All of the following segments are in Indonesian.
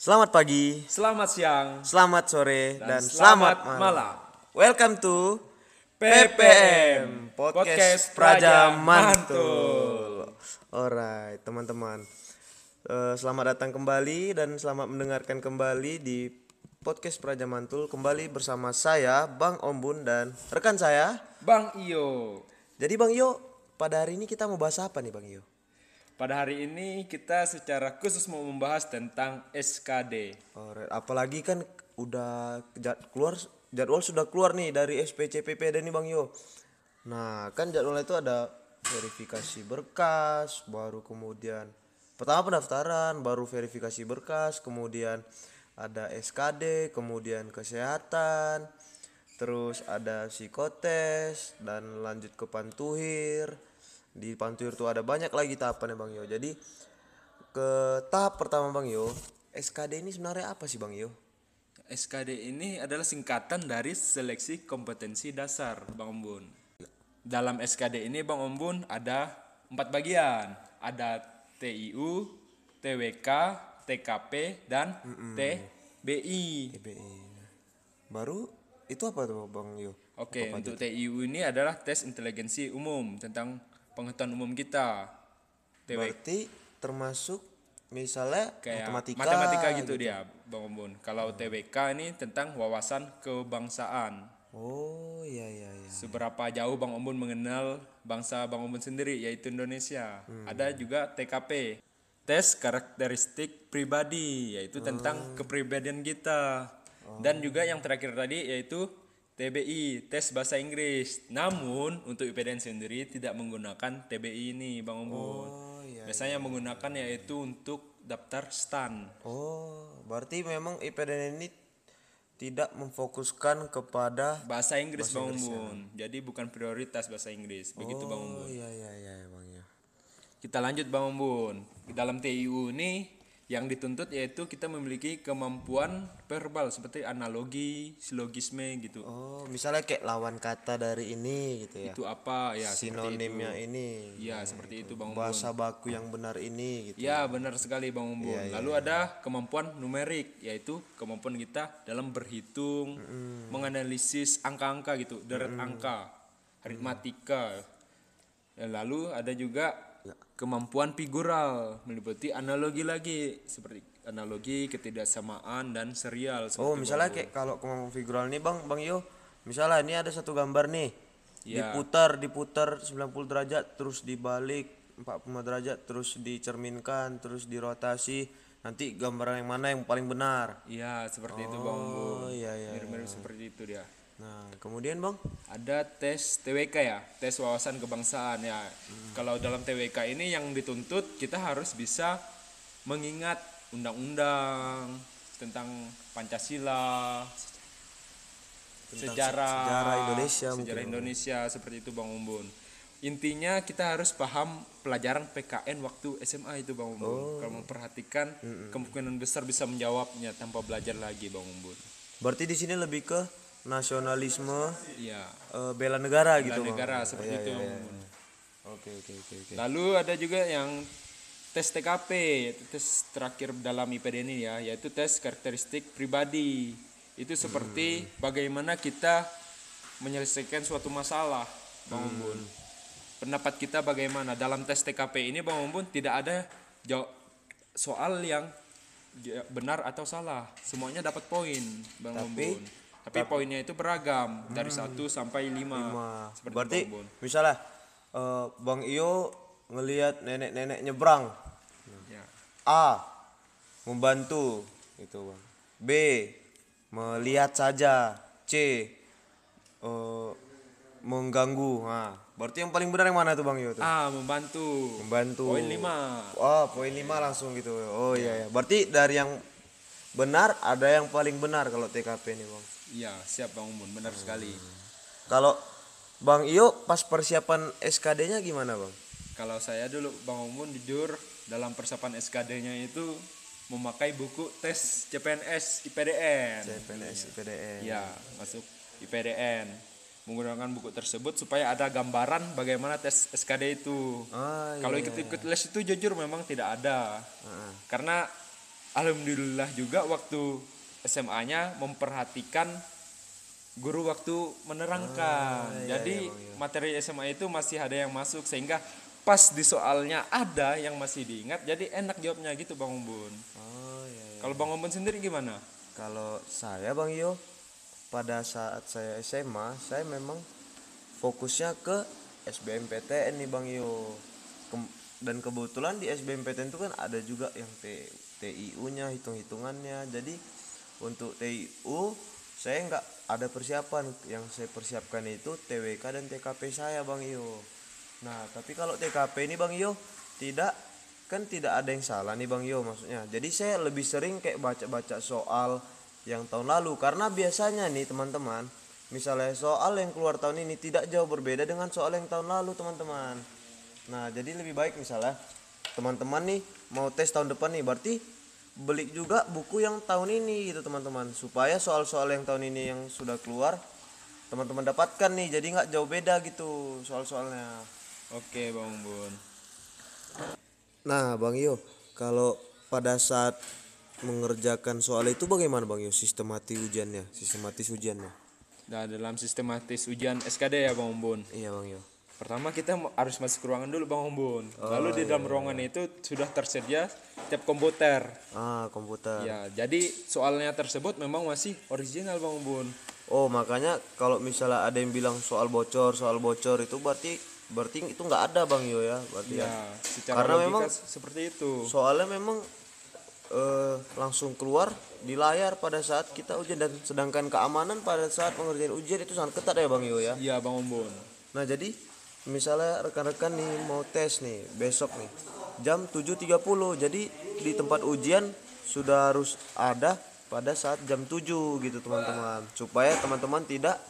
Selamat pagi, Selamat siang selamat sore, dan, dan, selamat, selamat, malam. malam. Welcome to PPM, Podcast, Podcast Praja Mantul. Alright, teman-teman. Eh, selamat datang kembali dan selamat mendengarkan kembali di Podcast Praja Mantul kembali bersama saya Bang Ombun dan rekan saya. Bang Iyo. Jadi Bang Yo, pada hari ini kita mau bahas apa nih Bang Yo? Pada hari ini kita secara khusus mau membahas tentang SKD. Alright, apalagi kan udah jad- keluar jadwal sudah keluar nih dari SPCPPD nih Bang Yo. Nah, kan jadwalnya itu ada verifikasi berkas, baru kemudian pertama pendaftaran, baru verifikasi berkas, kemudian ada SKD, kemudian kesehatan, terus ada psikotes dan lanjut ke pantuhir. Di pantuhir tuh ada banyak lagi tahapannya Bang Yo. Jadi ke tahap pertama Bang Yo, SKD ini sebenarnya apa sih Bang Yo? SKD ini adalah singkatan dari seleksi kompetensi dasar Bang Ombun. Dalam SKD ini Bang Ombun ada empat bagian. Ada TIU, TWK, TKP, dan TBI. TBI. Baru itu apa tuh Bang Yo? Oke, untuk TIU ini adalah tes inteligensi umum tentang pengetahuan umum kita. TWK Berarti termasuk misalnya kayak matematika, matematika, gitu, dia, Bang Ombun. Kalau TWK ini tentang wawasan kebangsaan. Oh iya iya iya. Seberapa jauh Bang Ombun mengenal bangsa Bang Ombun sendiri yaitu Indonesia. Ada juga TKP. Tes karakteristik pribadi yaitu tentang kepribadian kita. Dan juga yang terakhir tadi yaitu TBI, tes bahasa Inggris. Namun untuk IPDN sendiri tidak menggunakan TBI ini Bang Ombun. Oh iya. Biasanya menggunakan yaitu untuk daftar stan. Oh, berarti memang IPDN ini tidak memfokuskan kepada Bahasa Inggris Bang Ombun. Jadi bukan prioritas bahasa Inggris. Begitu Bang Oh Ombun. iya iya iya Bang Yo. Kita lanjut Bang Ombun. Di dalam TIU ini yang dituntut yaitu kita memiliki kemampuan verbal seperti analogi, silogisme gitu. Oh, misalnya kayak lawan kata dari ini gitu ya. Itu apa ya? seperti itu. Sinonimnya ini. Ya, seperti itu Bang Ombun. Bahasa baku yang benar ini gitu. Ya, benar sekali Bang Ombun. Iya, Lalu ada kemampuan numerik yaitu kemampuan kita dalam berhitung, menganalisis angka-angka gitu, deret angka, aritmatika. Dan lalu ada juga Ya. kemampuan figural meliputi analogi lagi seperti analogi, ketidaksamaan dan serial Oh, misalnya kayak kalau kemampuan figural nih Bang, Bang Yo, misalnya ini ada satu gambar nih. Iya. Diputar, diputar 90 derajat, terus dibalik 45 derajat, terus dicerminkan, terus dirotasi. Nanti gambar yang mana yang paling benar. Iya, seperti itu Bang. Oh, iya iya. Mirip-mirip seperti itu dia. Nah, kemudian Bang, Ada tes TWK ya, tes wawasan kebangsaan ya. Kalau dalam TWK ini yang dituntut kita harus bisa mengingat undang-undang tentang Pancasila, sejarah, sejarah Indonesia sejarah Indonesia seperti itu Bang Umbun. Intinya kita harus paham pelajaran PKN waktu SMA itu Bang Umbun. Kalau memperhatikan kemungkinan besar bisa menjawabnya tanpa belajar lagi Bang Umbun. berarti di sini lebih ke nasionalisme Iya. eh, bela negara gitu, Bang. negara seperti Iya, itu. iya, Bang iya. Umbun. Oke, oke, oke, oke. Lalu ada juga yang tes TKP, yaitu tes terakhir dalam IPD ini ya, yaitu tes karakteristik pribadi. Itu seperti bagaimana kita menyelesaikan suatu masalah, Bang Umbun. Pendapat kita bagaimana dalam tes TKP ini, Bang Umbun, tidak ada jaw- soal yang benar atau salah. Semuanya dapat poin, Bang Umbun. Tapi poinnya itu beragam dari 1 sampai 5. Wah, Seperti berarti itu, Bang Umbun. misalnya eh, Bang Iyo ngelihat nenek-nenek nyebrang. Ya. A membantu gitu bang B melihat saja C eh, mengganggu nah berarti yang paling benar yang mana tuh bang Yo tuh Ah, membantu. membantu Poin 5. oh poin lima langsung gitu oh iya ya berarti dari yang benar ada yang paling benar kalau TKP ini bang Iya, siap Bang Umun, benar sekali. kalau Bang Iyo pas persiapan SKD-nya gimana bang Kalau saya dulu Bang Umun jujur dalam persiapan SKD-nya itu memakai buku tes CPNS IPDN. CPNS IPDN Ya, masuk IPDN. menggunakan buku tersebut supaya ada gambaran bagaimana tes SKD itu. Ah, iya. Kalau ikut-ikut les itu jujur memang tidak ada. Karena alhamdulillah juga waktu SMA-nya memperhatikan guru waktu menerangkan. iya, Jadi materi SMA itu masih ada yang masuk sehingga pas di soalnya ada yang masih diingat jadi enak jawabnya gitu Bang Umbun. Oh iya. iya. Kalau Bang Umbun sendiri gimana? Kalau saya Bang Yo pada saat saya SMA saya memang fokusnya ke SBMPTN nih Bang Yo. Kem- dan kebetulan di SBMPTN itu kan ada juga yang T- TIU-nya hitung-hitungannya. Jadi untuk TIU saya nggak ada persiapan yang saya persiapkan itu TWK dan TKP saya Bang Yo. Nah, tapi kalau TKP ini Bang Yo tidak kan tidak ada yang salah nih Bang Yo maksudnya. Jadi saya lebih sering kayak baca-baca soal yang tahun lalu karena biasanya nih teman-teman, misalnya soal yang keluar tahun ini tidak jauh berbeda dengan soal yang tahun lalu teman-teman. Nah, jadi lebih baik misalnya teman-teman nih mau tes tahun depan nih berarti beli juga buku yang tahun ini gitu teman-teman supaya soal-soal yang tahun ini yang sudah keluar teman-teman dapatkan nih jadi nggak jauh beda gitu soal-soalnya. Oke Bang Umbun. Nah, Bang Yo, kalau pada saat mengerjakan soal itu bagaimana Bang Yo sistematis ujiannya, sistematis ujiannya? Nah, dalam sistematis ujian SKD ya Bang Umbun. Iya, Bang Yo. Pertama kita harus masuk ke ruangan dulu Bang Umbun. Lalu di dalam ruangan itu sudah tersedia tiap komputer. Ah, komputer. Ya, jadi soalnya tersebut memang masih original Bang Umbun. Oh, makanya kalau misalnya ada yang bilang soal bocor, soal bocor itu berarti berarti itu nggak ada Bang Yo ya, berarti ya. Ya, secara Karena memang seperti itu. Soalnya memang eh, langsung keluar di layar pada saat kita ujian dan sedangkan keamanan pada saat mengerjakan ujian itu sangat ketat ya Bang Yo ya. Iya Bang Umbun. Nah jadi misalnya rekan-rekan nih mau tes nih besok nih jam 7.30 jadi di tempat ujian sudah harus ada pada saat jam 7 gitu teman-teman supaya teman-teman tidak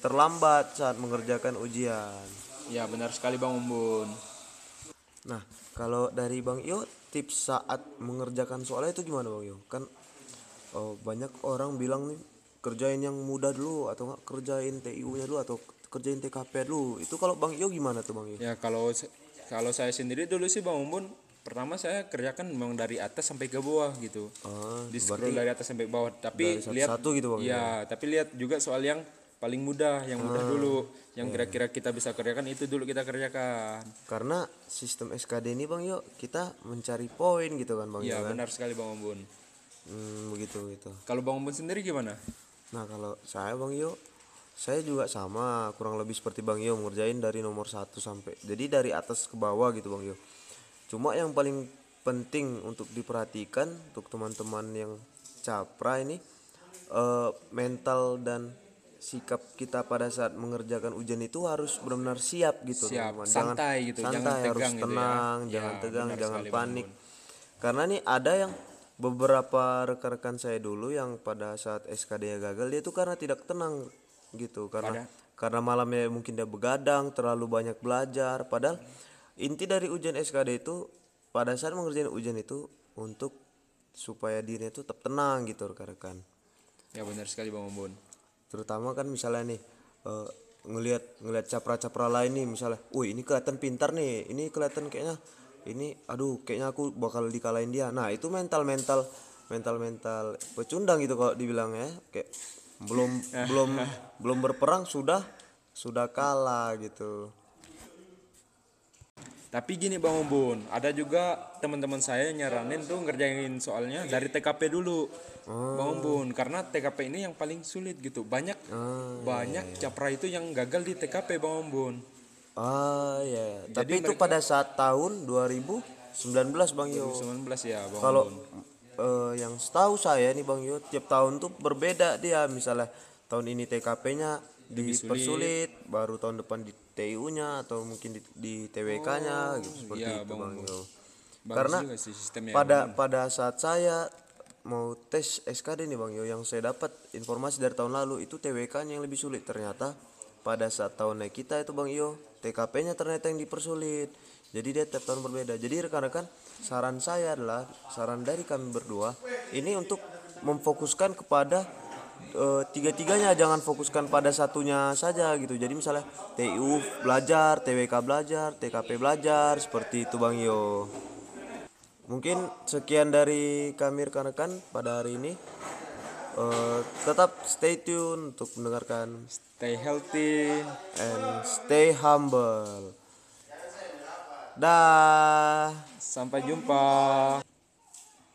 terlambat saat mengerjakan ujian. Ya benar sekali Bang Umbun. Nah kalau dari Bang Yo tips saat mengerjakan soalnya itu gimana Bang Yo? Kan oh, banyak orang bilang nih kerjain yang mudah dulu atau enggak kerjain TIU-nya dulu atau kerjain TKP dulu. Itu kalau Bang Yo gimana tuh Bang Yo? Ya kalau kalau saya sendiri dulu sih Bang Umbun pertama saya kerjakan memang dari atas sampai ke bawah gitu. Ah, Di scroll dari atas sampai bawah. Tapi dari lihat gitu, Bang, Iya, tapi lihat juga soal yang paling mudah, yang mudah Ah, dulu, yang iya. kira-kira kita bisa kerjakan itu dulu kita kerjakan. karena sistem SKD ini bang yuk kita mencari poin gitu kan bang Iya, kan benar sekali Bang Umbun. hmm, begitu gitu Kalau Bang Umbun sendiri gimana? Nah kalau saya bang yuk saya juga sama kurang lebih seperti bang Yo ngerjain dari nomor 1 sampai jadi dari atas ke bawah gitu bang Yo cuma yang paling penting untuk diperhatikan untuk teman-teman yang capra ini eh, mental dan sikap kita pada saat mengerjakan ujian itu harus benar-benar siap gitu Siap, teman-teman. santai gitu, jangan santai, harus tegang gitu ya. tenang Ya, jangan tegang benar jangan sekali, panik karena nih ada yang beberapa rekan-rekan saya dulu yang pada saat SKD gagal dia tuh karena tidak tenang gitu. Karena karena malamnya mungkin dia begadang terlalu banyak belajar. Padahal inti dari ujian SKD itu pada saat mengerjakan ujian itu untuk supaya dirinya itu tetap tenang gitu rekan-rekan. Ya benar sekali Bang Umbun. terutama kan misalnya nih eh, ngelihat ngelihat capra-capra lain nih misalnya, wih ini kelihatan pintar nih, ini kelihatan kayaknya ini, aduh kayaknya aku bakal dikalahin dia. Nah itu mental mental mental mental pecundang gitu kalau dibilang ya, kayak belum belum belum berperang sudah sudah kalah gitu. Tapi gini Bang Umbun, ada juga teman-teman saya nyaranin tuh ngerjain soalnya dari TKP dulu. Bang Umbun, karena TKP ini yang paling sulit gitu. Banyak banyak capra itu yang gagal di TKP Bang Umbun. Ah ya, tapi itu pada saat tahun 2019 Bang Yo. 19 ya Bang Kalau eh, yang setahu saya nih Bang Yo, tiap tahun tuh berbeda dia. Misalnya tahun ini TKP-nya dipersulit, baru tahun depan di TIU-nya atau mungkin di, di TWK-nya gitu seperti iya, itu Bang Bang Yo. Bagus Karena juga sih sistemnya. pada pada saat saya mau tes SKD nih Bang Yo, yang saya dapat informasi dari tahun lalu itu TWK-nya yang lebih sulit ternyata. Pada saat tahun naik kita itu Bang Yo, TKP-nya ternyata yang dipersulit. Jadi dia tiap tahun berbeda. Jadi rekan-rekan, saran saya adalah saran dari kami berdua ini untuk memfokuskan kepada eh, tiga-tiganya jangan fokuskan pada satunya saja gitu jadi misalnya TIU belajar TWK belajar TKP belajar seperti itu Bang Yo mungkin sekian dari kami rekan-rekan pada hari ini Eh, tetap stay tune untuk mendengarkan Stay healthy. and stay humble dah Sampai jumpa.